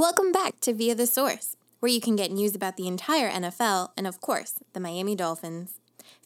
Welcome back to Via the Source, where you can get news about the entire NFL and, of course, the Miami Dolphins.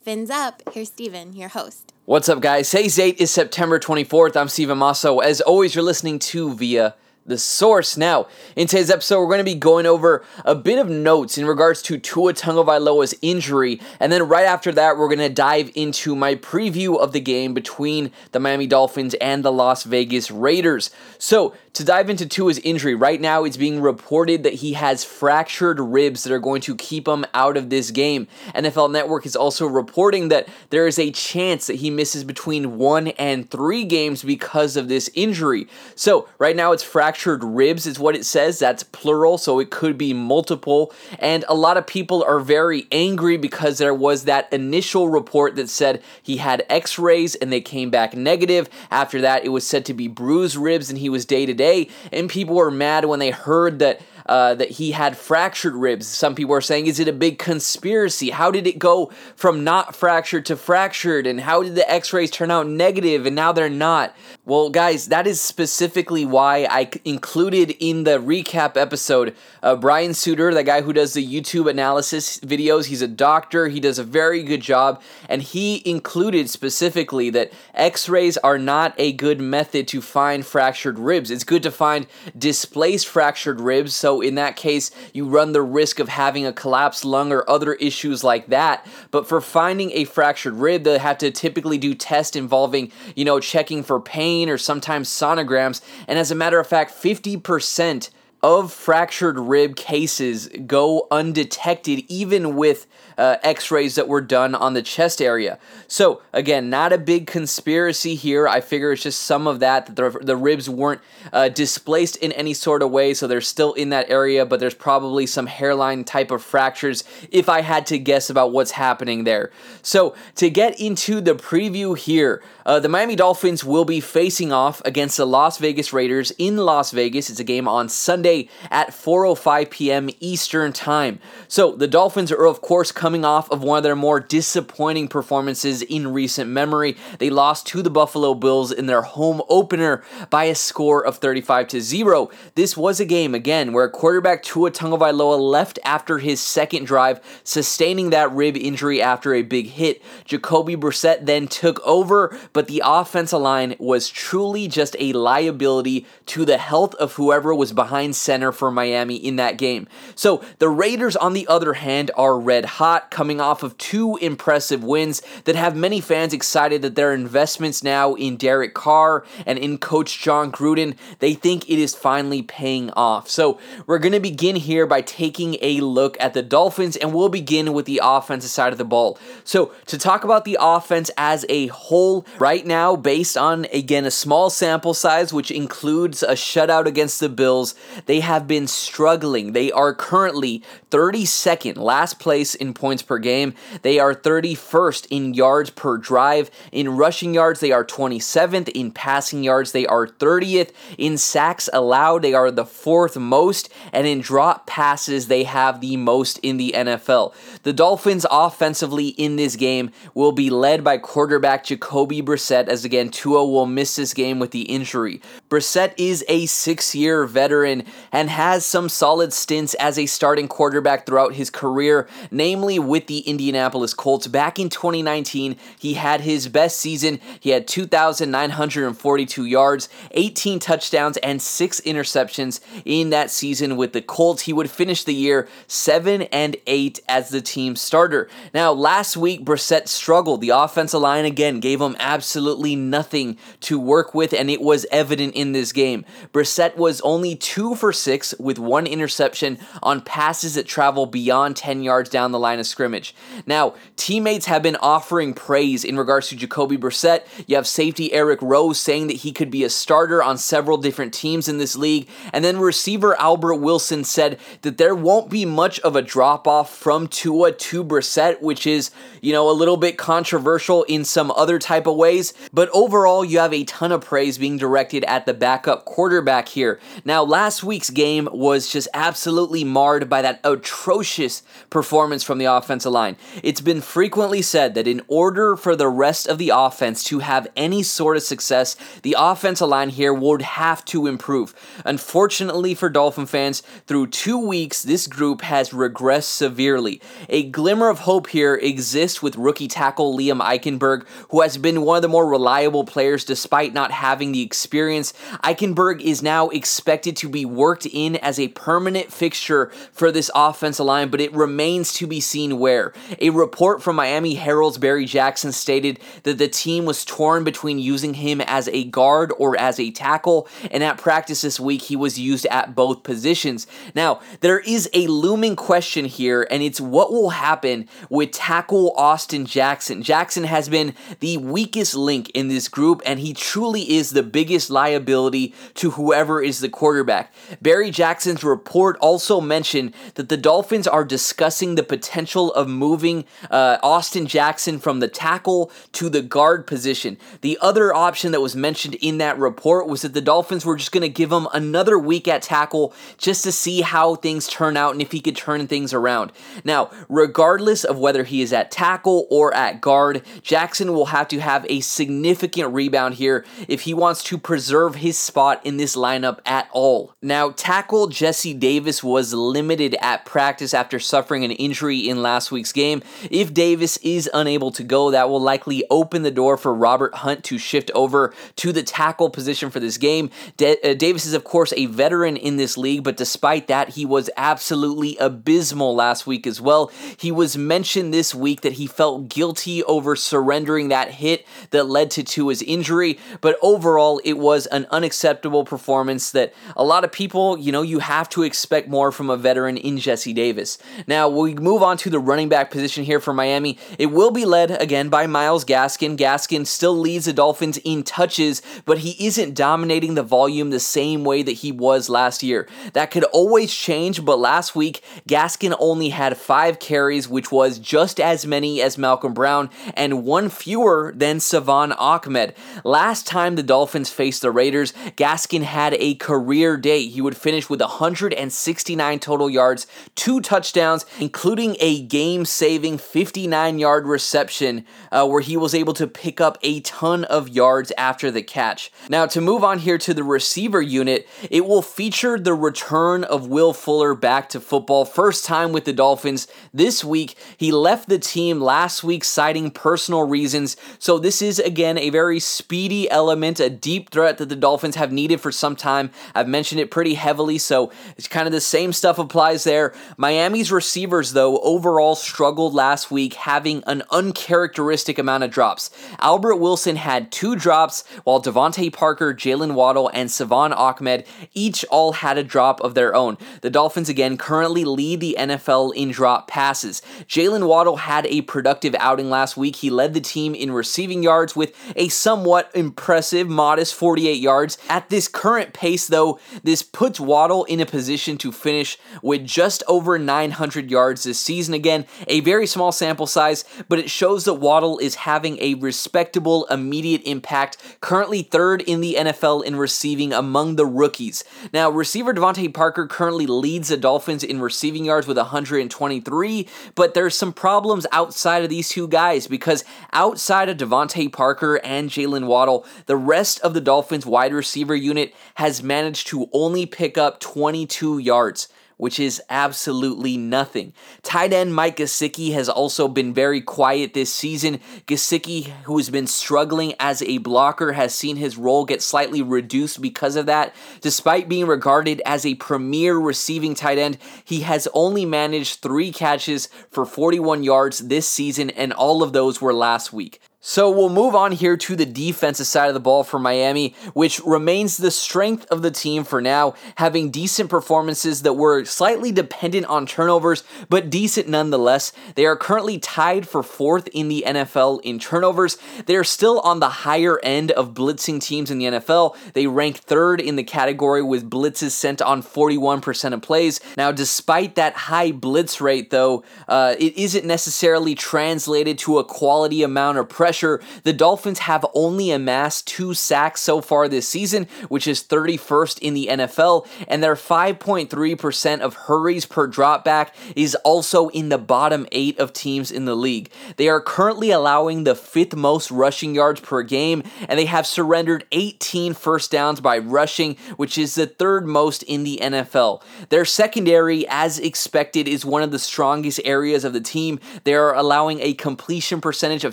Fins up, here's Steven, your host. What's up, guys? Today's date is September 24th. I'm Steven Masso. As always, you're listening to Via the source. Now, in today's episode, we're going to be going over a bit of notes in regards to Tua Tagovailoa's injury, and then right after that, we're going to dive into my preview of the game between the Miami Dolphins and the Las Vegas Raiders. So, to dive into Tua's injury, right now it's being reported that he has fractured ribs that are going to keep him out of this game. NFL Network is also reporting that there is a chance that he misses between one and three games because of this injury. So, right now it's fractured ribs, is what it says. That's plural, so it could be multiple. And a lot of people are very angry because there was that initial report that said he had x rays and they came back negative. After that, it was said to be bruised ribs and he was day to day. And people were mad when they heard that uh, that he had fractured ribs. Some people are saying, is it a big conspiracy? How did it go from not fractured to fractured? And how did the x rays turn out negative and now they're not? Well, guys, that is specifically why I included in the recap episode uh, Brian Sutterer, the guy who does the YouTube analysis videos. He's a doctor, he does a very good job, and he included specifically that x rays are not a good method to find fractured ribs. It's good to find displaced fractured ribs. So, in that case, you run the risk of having a collapsed lung or other issues like that. But for finding a fractured rib, they have to typically do tests involving, you know, checking for pain or sometimes sonograms. And as a matter of fact, 50% of fractured rib cases go undetected even with uh, x rays that were done on the chest area. So, again, not a big conspiracy here. I figure it's just some of that, that the, the ribs weren't uh, displaced in any sort of way, so they're still in that area, but there's probably some hairline type of fractures if I had to guess about what's happening there. So, to get into the preview here, uh, the Miami Dolphins will be facing off against the Las Vegas Raiders in Las Vegas. It's a game on Sunday at 4:05 p.m. Eastern Time. So the Dolphins are, of course, coming off of one of their more disappointing performances in recent memory. They lost to the Buffalo Bills in their home opener by a score of 35 to 0. This was a game, again, where quarterback Tua Tagovailoa left after his second drive, sustaining that rib injury after a big hit. Jacoby Brissett then took over, but the offensive line was truly just a liability to the health of whoever was behind center for Miami in that game. So the Raiders, on the other hand, are red hot coming off of two impressive wins that have many fans excited that their investments now in Derek Carr and in coach Jon Gruden, they think it is finally paying off. So we're going to begin here by taking a look at the Dolphins and we'll begin with the offensive side of the ball. So to talk about the offense as a whole right now based on again a small sample size which includes a shutout against the Bills, they have been struggling. They are currently 32nd, last place in points per game. They are 31st in yards per drive. In rushing yards, they are 27th. In passing yards, they are 30th. In sacks allowed, they are the fourth most. And in drop passes, they have the most in the NFL. The Dolphins offensively in this game will be led by quarterback Jacoby Brissett, as again, Tua will miss this game with the injury. Brissett is a six year veteran and has some solid stints as a starting quarterback throughout his career, namely with the Indianapolis Colts. Back in 2019, he had his best season. He had 2,942 yards, 18 touchdowns, and 6 interceptions in that season with the Colts. He would finish the year 7 and 8 as the team starter. Now, last week, Brissett struggled. The offensive line again gave him absolutely nothing to work with, and it was evident in this game. Brissett was only 2 for 6 with one interception on passes that travel beyond 10 yards down the line of scrimmage. Now, teammates have been offering praise in regards to Jacoby Brissett. You have safety Eric Rowe saying that he could be a starter on several different teams in this league. And then receiver Albert Wilson said that there won't be much of a drop off from Tua to Brissett, which is, you know, a little bit controversial in some other type of ways. But overall, you have a ton of praise being directed at the backup quarterback here. Now, last week, week's game was just absolutely marred by that atrocious performance from the offensive line. It's been frequently said that in order for the rest of the offense to have any sort of success, the offensive line here would have to improve. Unfortunately for Dolphin fans, through two weeks, this group has regressed severely. A glimmer of hope here exists with rookie tackle Liam Eichenberg, who has been one of the more reliable players despite not having the experience. Eichenberg is now expected to be worked in as a permanent fixture for this offensive line, but it remains to be seen where. A report from Miami Herald's Barry Jackson stated that the team was torn between using him as a guard or as a tackle, and at practice this week, he was used at both positions. Now, there is a looming question here, and it's what will happen with tackle Austin Jackson. Jackson has been the weakest link in this group, and he truly is the biggest liability to whoever is the quarterback. Barry Jackson's report also mentioned that the Dolphins are discussing the potential of moving uh, Austin Jackson from the tackle to the guard position. The other option that was mentioned in that report was that the Dolphins were just going to give him another week at tackle just to see how things turn out and if he could turn things around. Now, regardless of whether he is at tackle or at guard, Jackson will have to have a significant rebound here if he wants to preserve his spot in this lineup at all. Now, tackle Jesse Davis was limited at practice after suffering an injury in last week's game. If Davis is unable to go, that will likely open the door for Robert Hunt to shift over to the tackle position for this game. uh, Davis is, of course, a veteran in this league, but despite that, he was absolutely abysmal last week as well. He was mentioned this week that he felt guilty over surrendering that hit that led to, his injury, but overall, it was an unacceptable performance that a lot of people, you know, you have to expect more from a veteran in Jesse Davis. Now, we move on to the running back position here for Miami. It will be led again by Myles Gaskin. Gaskin still leads the Dolphins in touches, but he isn't dominating the volume the same way that he was last year. That could always change, but last week, Gaskin only had five carries, which was just as many as Malcolm Brown and one fewer than Salvon Ahmed. Last time the Dolphins faced the Raiders, Gaskin had a career day. He would finish with 169 total yards, two touchdowns, including a game saving 59 yard reception uh, where he was able to pick up a ton of yards after the catch. Now, to move on here to the receiver unit, it will feature the return of Will Fuller back to football. First time with the Dolphins this week. He left the team last week citing personal reasons. So, this is again a very speedy element, a deep threat that the Dolphins have needed for some time. I've mentioned it pretty heavily, so it's kind of the same stuff applies there. Miami's receivers, though, overall struggled last week, having an uncharacteristic amount of drops. Albert Wilson had two drops, while DeVante Parker, Jaylen Waddle, and Salvon Ahmed each all had a drop of their own. The Dolphins, again, currently lead the NFL in drop passes. Jaylen Waddle had a productive outing last week. He led the team in receiving yards with a somewhat impressive, modest 48 yards. At this current pace, though, this puts Waddle in a position to finish with just over 900 yards this season. Again, a very small sample size, but it shows that Waddle is having a respectable immediate impact, currently third in the NFL in receiving among the rookies. Now, receiver DeVante Parker currently leads the Dolphins in receiving yards with 123, but there's some problems outside of these two guys because outside of DeVante Parker and Jaylen Waddle, the rest of the Dolphins wide receiver unit has managed to only pick up 22 yards which is absolutely nothing. Tight end Mike Gesicki has also been very quiet this season. Gesicki, who has been struggling as a blocker, has seen his role get slightly reduced because of that. Despite being regarded as a premier receiving tight end, he has only managed three catches for 41 yards this season, and all of those were last week. So we'll move on here to the defensive side of the ball for Miami, which remains the strength of the team for now, having decent performances that were slightly dependent on turnovers, but decent nonetheless. They are currently tied for fourth in the NFL in turnovers. They are still on the higher end of blitzing teams in the NFL. They rank third in the category with blitzes sent on 41% of plays. Now, despite that high blitz rate, though, uh, it isn't necessarily translated to a quality amount of pressure pressure, the Dolphins have only amassed two sacks so far this season, which is 31st in the NFL, and their 5.3% of hurries per dropback is also in the bottom eight of teams in the league. They are currently allowing the fifth most rushing yards per game, and they have surrendered 18 first downs by rushing, which is the third most in the NFL. Their secondary, as expected, is one of the strongest areas of the team. They are allowing a completion percentage of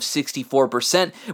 64%,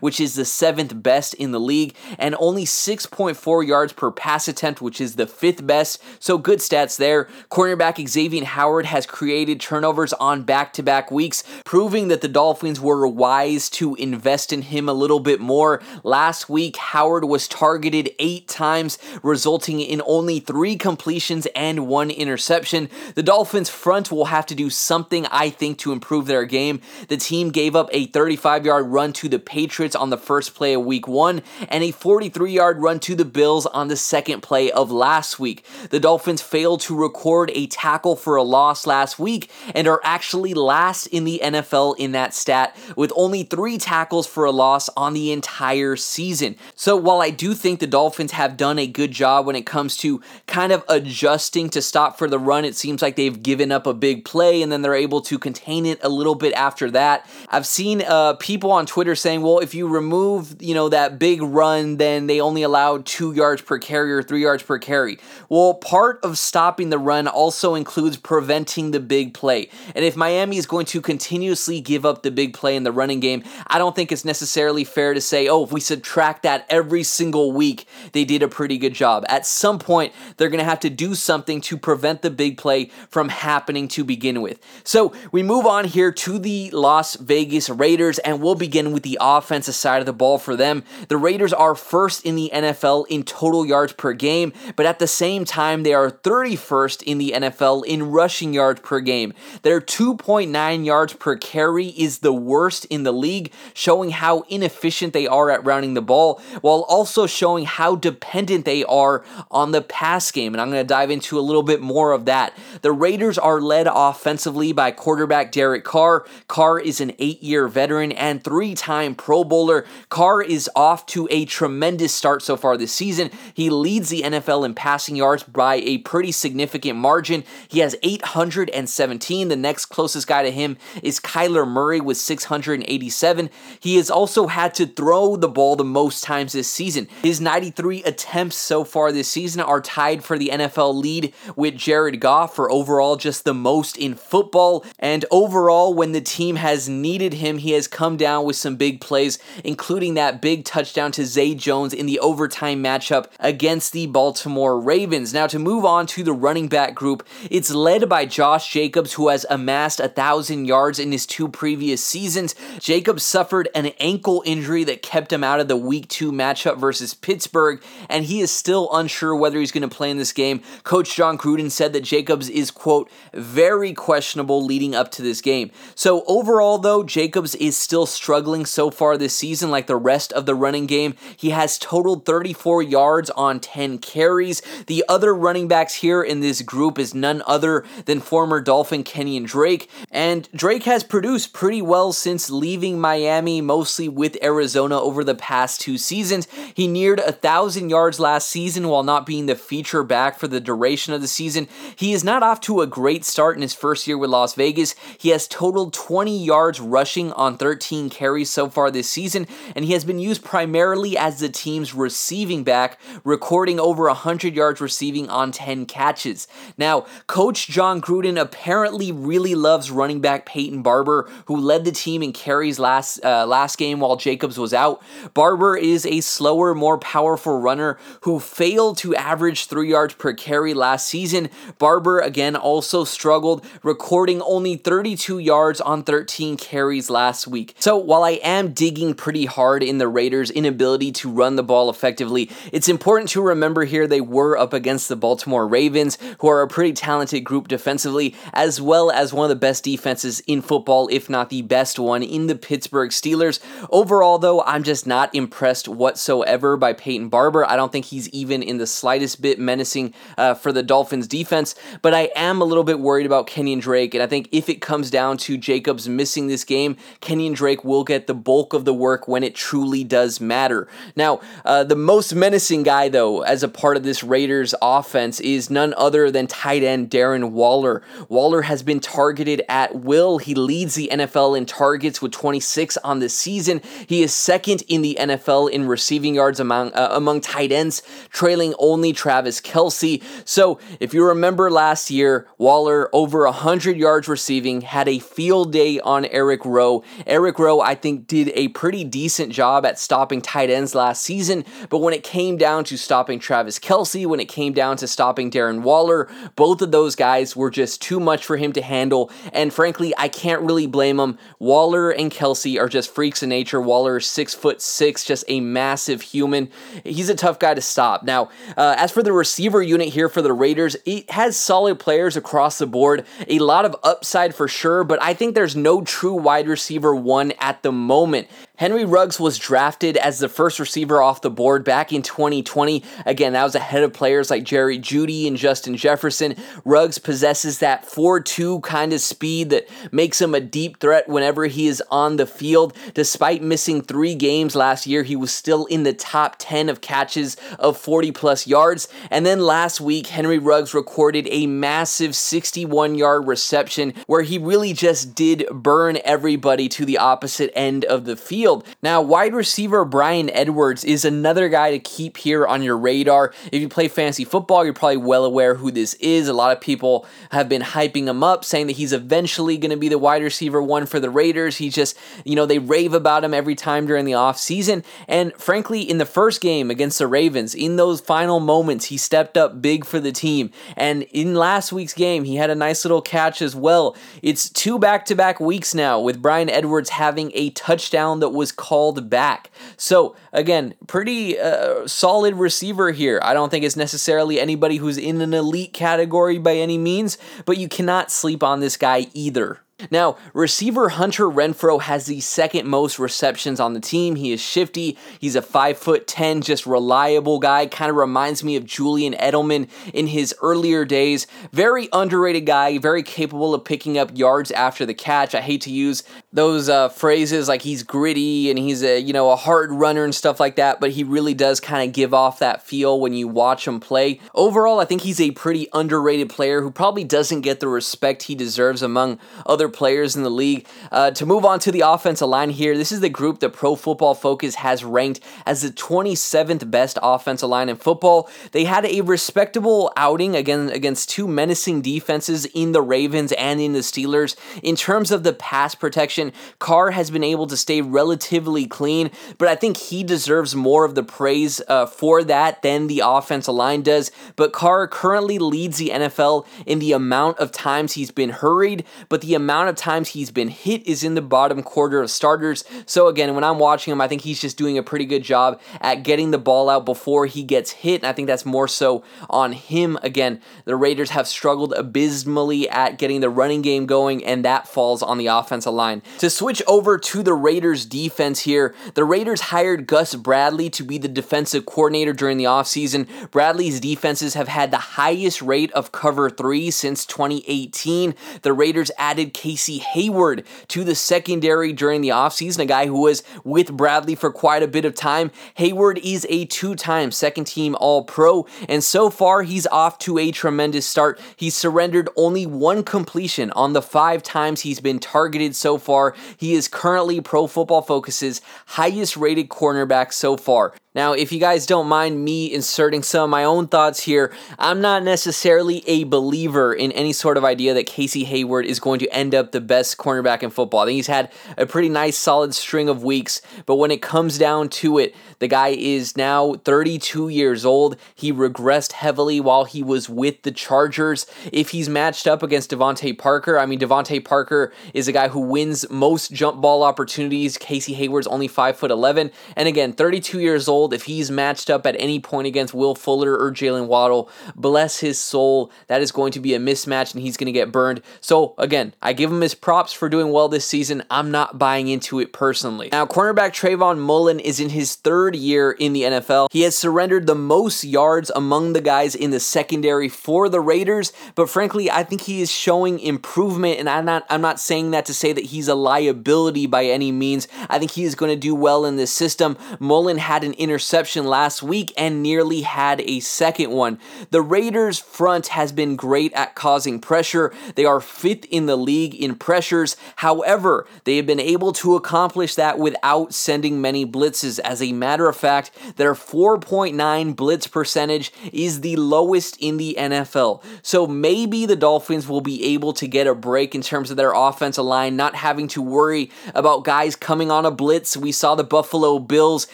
which is the seventh best in the league, and only 6.4 yards per pass attempt, which is the fifth best. So good stats there. Cornerback Xavier Howard has created turnovers on back to back weeks, proving that the Dolphins were wise to invest in him a little bit more. Last week, Howard was targeted eight times, resulting in only three completions and one interception. The Dolphins front will have to do something, I think, to improve their game. The team gave up a 35 yard run to the Patriots on the first play of week one and a 43 yard run to the Bills on the second play of last week. The Dolphins failed to record a tackle for a loss last week and are actually last in the NFL in that stat with only three tackles for a loss on the entire season. So while I do think the Dolphins have done a good job when it comes to kind of adjusting to stop for the run, it seems like they've given up a big play and then they're able to contain it a little bit after that. I've seen uh, people on Twitter saying, well, if you remove, you know, that big run, then they only allowed two yards per carry or three yards per carry. Well, part of stopping the run also includes preventing the big play. And if Miami is going to continuously give up the big play in the running game, I don't think it's necessarily fair to say, oh, if we subtract that every single week, they did a pretty good job. At some point, they're going to have to do something to prevent the big play from happening to begin with. So we move on here to the Las Vegas Raiders, and we'll begin with the offensive side of the ball for them. The Raiders are first in the NFL in total yards per game, but at the same time, they are 31st in the NFL in rushing yards per game. Their 2.9 yards per carry is the worst in the league, showing how inefficient they are at rounding the ball, while also showing how dependent they are on the pass game. And I'm going to dive into a little bit more of that. The Raiders are led offensively by quarterback Derek Carr. Carr is an eight year veteran and three time Pro Bowler. Carr is off to a tremendous start so far this season. He leads the NFL in passing yards by a pretty significant margin. He has 817. The next closest guy to him is Kyler Murray with 687. He has also had to throw the ball the most times this season. His 93 attempts so far this season are tied for the NFL lead with Jared Goff for overall just the most in football. And overall, when the team has needed him, he has come down with some big plays, including that big touchdown to Zay Jones in the overtime matchup against the Baltimore Ravens. Now, to move on to the running back group, it's led by Josh Jacobs, who has amassed a thousand yards in his two previous seasons. Jacobs suffered an ankle injury that kept him out of the week two matchup versus Pittsburgh, and he is still unsure whether he's going to play in this game. Coach Jon Gruden said that Jacobs is, quote, very questionable leading up to this game. So overall, though, Jacobs is still struggling so far this season, like the rest of the running game. He has totaled 34 yards on 10 carries. The other running backs here in this group is none other than former Dolphin Kenyan Drake. And Drake has produced pretty well since leaving Miami, mostly with Arizona over the past two seasons. He neared a thousand yards last season while not being the feature back for the duration of the season. He is not off to a great start in his first year with Las Vegas. He has totaled 20 yards rushing on 13 carries so far this season, and he has been used primarily as the team's receiving back, recording over 100 yards receiving on 10 catches. Now, Coach Jon Gruden apparently really loves running back Peyton Barber, who led the team in carries last uh, last game while Jacobs was out. Barber is a slower, more powerful runner who failed to average three yards per carry last season. Barber again also struggled, recording only 32 yards on 13 carries last week. So while I am digging pretty hard in the Raiders' inability to run the ball effectively, it's important to remember here they were up against the Baltimore Ravens, who are a pretty talented group defensively, as well as one of the best defenses in football, if not the best one, in the Pittsburgh Steelers. Overall, though, I'm just not impressed whatsoever by Peyton Barber. I don't think he's even in the slightest bit menacing uh, for the Dolphins defense, but I am a little bit worried about Kenyan Drake, and I think if it comes down to Jacobs missing this game, Kenyan Drake will get the bulk of the work when it truly does matter. Now, uh, the most menacing guy, though, as a part of this Raiders offense is none other than tight end Darren Waller. Waller has been targeted at will. He leads the NFL in targets with 26 on the season. He is second in the NFL in receiving yards among uh, among tight ends, trailing only Travis Kelce. So, if you remember last year, Waller over 100 yards receiving, had a field day on Eric Rowe. Eric Rowe, I think, did a pretty decent job at stopping tight ends last season, but when it came down to stopping Travis Kelce, when it came down to stopping Darren Waller, both of those guys were just too much for him to handle, and frankly, I can't really blame him. Waller and Kelce are just freaks of nature. Waller is six foot six, just a massive human. He's a tough guy to stop. Now, uh, as for the receiver unit here for the Raiders, it has solid players across the board, a lot of upside for sure, but I think there's no true wide receiver one at the moment moment Henry Ruggs was drafted as the first receiver off the board back in 2020. Again, that was ahead of players like Jerry Jeudy and Justin Jefferson. Ruggs possesses that 4 2 kind of speed that makes him a deep threat whenever he is on the field. Despite missing three games last year, he was still in the top 10 of catches of 40 plus yards. And then last week, Henry Ruggs recorded a massive 61 yard reception where he really just did burn everybody to the opposite end of the field field. Now, wide receiver Bryan Edwards is another guy to keep here on your radar. If you play fantasy football, you're probably well aware who this is. A lot of people have been hyping him up, saying that he's eventually going to be the wide receiver one for the Raiders. He just, you know, they rave about him every time during the offseason. And frankly, in the first game against the Ravens, in those final moments, he stepped up big for the team. And in last week's game, he had a nice little catch as well. It's two back to back weeks now with Bryan Edwards having a touchdown that was called back. So, again, pretty uh, solid receiver here. I don't think it's necessarily anybody who's in an elite category by any means, but you cannot sleep on this guy either. Now, receiver Hunter Renfrow has the second most receptions on the team. He is shifty. He's a 5 foot 10, just reliable guy. Kind of reminds me of Julian Edelman in his earlier days. Very underrated guy, very capable of picking up yards after the catch. I hate to use those uh, phrases like he's gritty and he's a, you know, a hard runner and stuff like that, but he really does kind of give off that feel when you watch him play. Overall, I think he's a pretty underrated player who probably doesn't get the respect he deserves among other players in the league. Uh, to move on to the offensive line here, this is the group that Pro Football Focus has ranked as the 27th best offensive line in football. They had a respectable outing again against two menacing defenses in the Ravens and in the Steelers. In terms of the pass protection, Carr has been able to stay relatively clean, but I think he deserves more of the praise uh, for that than the offensive line does. But Carr currently leads the NFL in the amount of times he's been hurried, but the amount amount of times he's been hit is in the bottom quarter of starters. So again, when I'm watching him, I think he's just doing a pretty good job at getting the ball out before he gets hit. And I think that's more so on him. Again, the Raiders have struggled abysmally at getting the running game going, and that falls on the offensive line. To switch over to the Raiders defense here, the Raiders hired Gus Bradley to be the defensive coordinator during the offseason. Bradley's defenses have had the highest rate of cover three since 2018. The Raiders added Casey Hayward to the secondary during the offseason, a guy who was with Bradley for quite a bit of time. Hayward is a two time second team All Pro, and so far he's off to a tremendous start. He's surrendered only one completion on the five times he's been targeted so far. He is currently Pro Football Focus's highest rated cornerback so far. Now, if you guys don't mind me inserting some of my own thoughts here, I'm not necessarily a believer in any sort of idea that Casey Hayward is going to end up the best cornerback in football. I think he's had a pretty nice, solid string of weeks, but when it comes down to it, the guy is now 32 years old. He regressed heavily while he was with the Chargers. If he's matched up against DeVante Parker, I mean, DeVante Parker is a guy who wins most jump ball opportunities. Casey Hayward's only 5 foot 11, and again, 32 years old if he's matched up at any point against Will Fuller or Jaylen Waddle. Bless his soul. That is going to be a mismatch and he's going to get burned. So, again, I give him his props for doing well this season. I'm not buying into it personally. Now, cornerback Trayvon Mullen is in his third year in the NFL. He has surrendered the most yards among the guys in the secondary for the Raiders, but frankly, I think he is showing improvement, and I'm not I'm not saying that to say that he's a liability by any means. I think he is going to do well in this system. Mullen had an interception last week and nearly had a second one. The Raiders front has been great at causing pressure. They are fifth in the league in pressures. However, they have been able to accomplish that without sending many blitzes. As a matter of fact, their 4.9 blitz percentage is the lowest in the NFL. So maybe the Dolphins will be able to get a break in terms of their offensive line, not having to worry about guys coming on a blitz. We saw the Buffalo Bills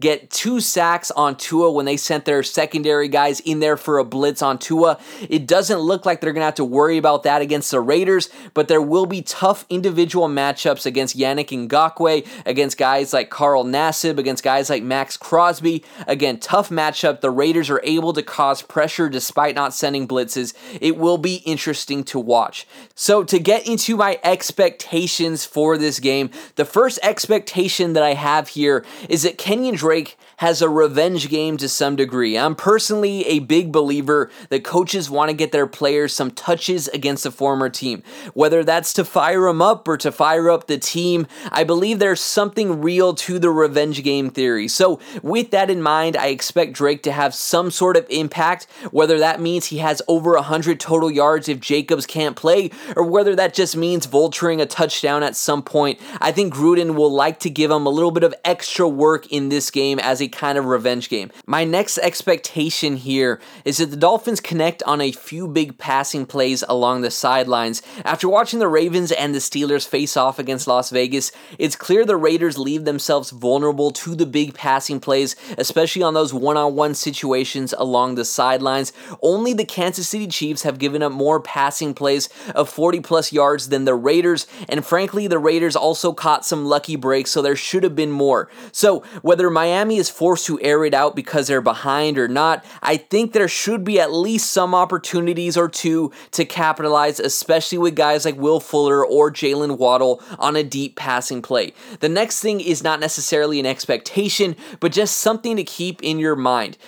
get two sacks on Tua when they sent their secondary guys in there for a blitz on Tua. It doesn't look like they're going to have to worry about that against the Raiders, but there will be tough individual matchups against Yannick Ngakoue, against guys like Carl Nassib, against guys like Maxx Crosby. Again, tough matchup. The Raiders are able to cause pressure despite not sending blitzes. It will be interesting to watch. So, to get into my expectations for this game, the first expectation that I have here is that Kenyan Drake has a revenge game to some degree. I'm personally a big believer that coaches want to get their players some touches against a former team. Whether that's to fire them up or to fire up the team, I believe there's something real to the revenge game theory. So, with that in mind, I expect Drake to have some sort of impact, whether that means he has over 100 total yards if Jacobs can't play, or whether that just means vulturing a touchdown at some point. I think Gruden will like to give him a little bit of extra work in this game as a kind of revenge game. My next expectation here is that the Dolphins connect on a few big passing plays along the sidelines. After watching the Ravens and the Steelers face off against Las Vegas, it's clear the Raiders leave themselves vulnerable to the big passing plays, especially on those one on one situations along the sidelines. Only the Kansas City Chiefs have given up more passing plays of 40 plus yards than the Raiders, and frankly, the Raiders also caught some lucky breaks, so there should have been more. So, whether Miami is forced to air it out because they're behind or not, I think there should be at least some opportunities or two to capitalize, especially with guys like Will Fuller or Jaylen Waddle on a deep passing play. The next thing is not necessarily an expectation, but just something to keep in your mind.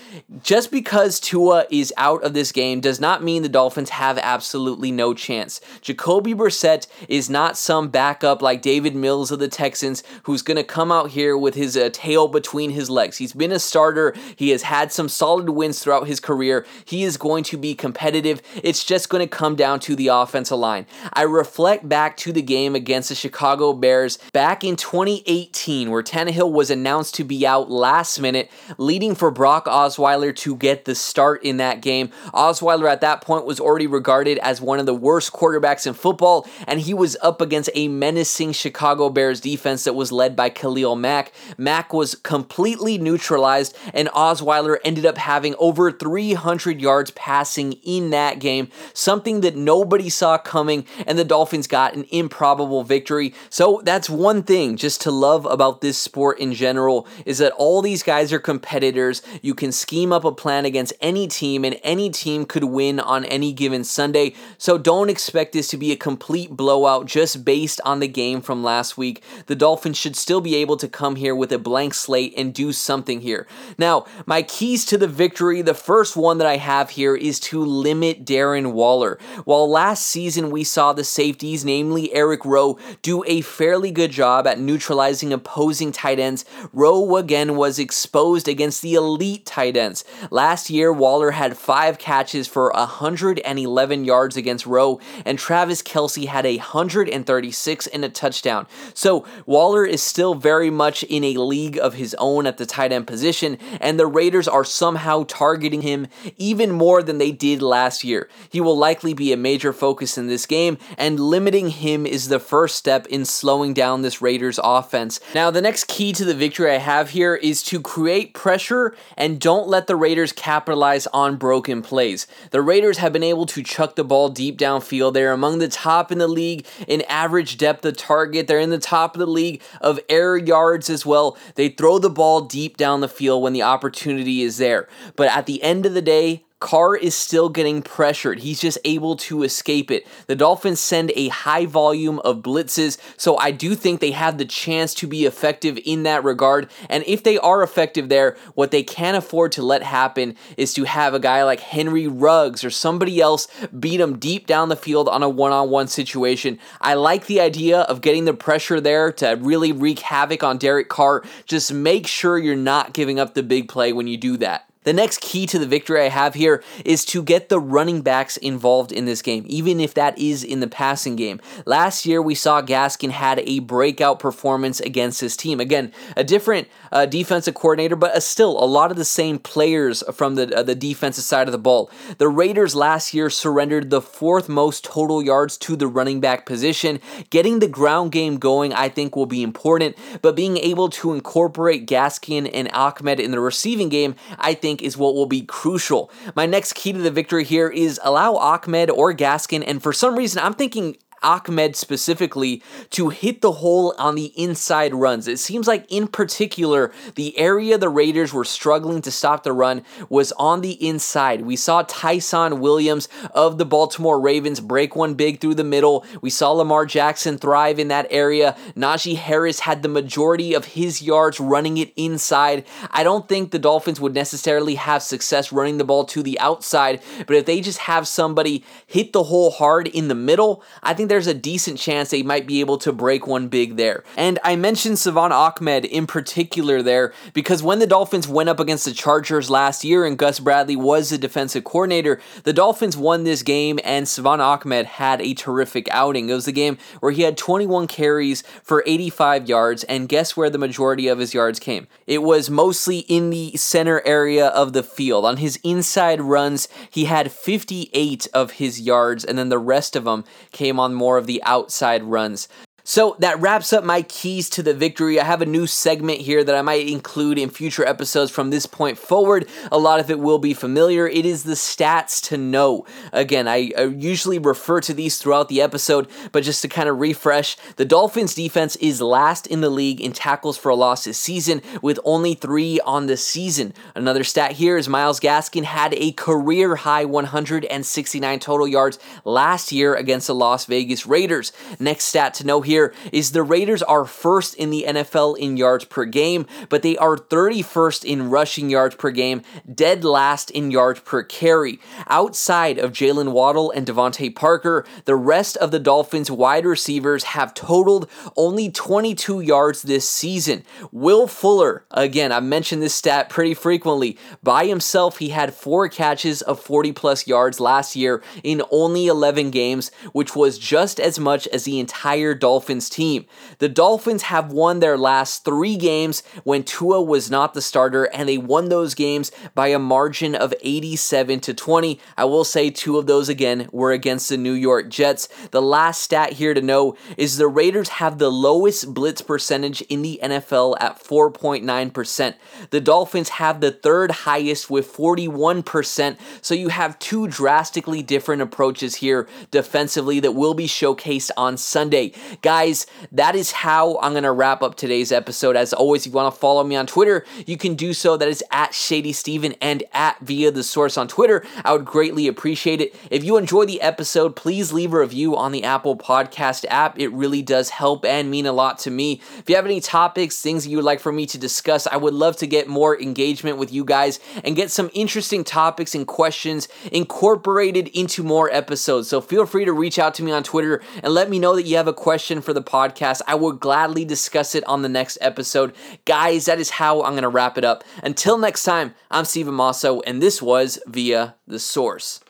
Just because Tua is out of this game does not mean the Dolphins have absolutely no chance. Jacoby Brissett is not some backup like Davis Mills of the Texans who's going to come out here with his uh, tail between his legs. He's been a starter, he has had some solid wins throughout his career. He is going to be competitive. It's just going to come down to the offensive line. I reflect back to the game against the Chicago Bears back in 2018, where Tannehill was announced to be out last minute, leading for Brock Osweiler to get the start in that game. Osweiler at that point was already regarded as one of the worst quarterbacks in football, and he was up against a menacing Chicago Bears defense that was led by Khalil Mack. Mack was completely neutralized, and Osweiler ended up having over 300 yards passing in that game, something that nobody saw coming, and the Dolphins got an improbable victory. So that's one thing just to love about this sport in general is that all these guys are competitors. You can scheme up a plan against any team, and any team could win on any given Sunday. So don't expect this to be a complete blowout just based on the game from last week. The Dolphins should still be able to come here with a blank slate and do something here. Now, my keys to the victory the first one that I have here is to limit Darren Waller. While last season we saw the safeties, namely Eric Rowe, do a fairly good job at neutralizing opposing tight ends, Rowe again was exposed against the elite tight ends. Last year, Waller had five catches for 111 yards against Rowe, and Travis Kelce had 136 in a touchdown. So Waller is still very much in a league of his own at the tight end position, and the Raiders are somehow targeting him even more than they did last year. He will likely be a major focus in this game, and limiting him is the first step in slowing down this Raiders offense. Now, the next key to the victory I have here is to create pressure and don't let the Raiders capitalize on broken plays. The Raiders have been able to chuck the ball deep downfield. They're among the top in the league in average depth of target. They're in the top of the league of air yards as well. They throw the ball deep down the field when the opportunity is there. But at the end of the day, Carr is still getting pressured. He's just able to escape it. The Dolphins send a high volume of blitzes, so I do think they have the chance to be effective in that regard. And if they are effective there, what they can't afford to let happen is to have a guy like Henry Ruggs or somebody else beat them deep down the field on a one on one situation. I like the idea of getting the pressure there to really wreak havoc on Derek Carr. Just make sure you're not giving up the big play when you do that. The next key to the victory I have here is to get the running backs involved in this game, even if that is in the passing game. Last year, we saw Gaskin had a breakout performance against his team. Again, a different uh, defensive coordinator, but uh, still a lot of the same players from the, uh, the defensive side of the ball. The Raiders last year surrendered the fourth most total yards to the running back position. Getting the ground game going, I think, will be important, but being able to incorporate Gaskin and Ahmed in the receiving game, I think think is what will be crucial. My next key to the victory here is allow Ahmed or Gaskin, and for some reason, I'm thinking Ahmed specifically to hit the hole on the inside runs. It seems like, in particular, the area the Raiders were struggling to stop the run was on the inside. We saw Ty'Son Williams of the Baltimore Ravens break one big through the middle. We saw Lamar Jackson thrive in that area. Najee Harris had the majority of his yards running it inside. I don't think the Dolphins would necessarily have success running the ball to the outside, but if they just have somebody hit the hole hard in the middle, I think there's a decent chance they might be able to break one big there. And I mentioned Salvon Ahmed in particular there because when the Dolphins went up against the Chargers last year and Gus Bradley was the defensive coordinator, the Dolphins won this game and Salvon Ahmed had a terrific outing. It was the game where he had 21 carries for 85 yards, and guess where the majority of his yards came? It was mostly in the center area of the field. On his inside runs, he had 58 of his yards, and then the rest of them came on more of the outside runs. So that wraps up my keys to the victory. I have a new segment here that I might include in future episodes from this point forward. A lot of it will be familiar. It is the stats to know. Again, I, usually refer to these throughout the episode, but just to kind of refresh, the Dolphins defense is last in the league in tackles for a loss this season with only three on the season. Another stat here is Myles Gaskin had a career high 169 total yards last year against the Las Vegas Raiders. Next stat to know here here is the Raiders are first in the NFL in yards per game, but they are 31st in rushing yards per game, dead last in yards per carry. Outside of Jaylen Waddle and DeVante Parker, the rest of the Dolphins wide receivers have totaled only 22 yards this season. Will Fuller, again, I've mentioned this stat pretty frequently. By himself, he had four catches of 40 plus yards last year in only 11 games, which was just as much as the entire Dolphins Dolphins team. The Dolphins have won their last three games when Tua was not the starter, and they won those games by a margin of 87 to 20. I will say two of those again were against the New York Jets. The last stat here to know is the Raiders have the lowest blitz percentage in the NFL at 4.9%. The Dolphins have the third highest with 41%. So you have two drastically different approaches here defensively that will be showcased on Sunday. Guys, guys, that is how I'm going to wrap up today's episode. As always, if you want to follow me on Twitter, you can do so. That is at Shady Steven and at Via the Source on Twitter. I would greatly appreciate it. If you enjoy the episode, please leave a review on the Apple Podcast app. It really does help and mean a lot to me. If you have any topics, things you would like for me to discuss, I would love to get more engagement with you guys and get some interesting topics and questions incorporated into more episodes. So feel free to reach out to me on Twitter and let me know that you have a question for the podcast. I will gladly discuss it on the next episode. Guys, that is how I'm going to wrap it up. Until next time, I'm Steven Masso, and this was Via the Source.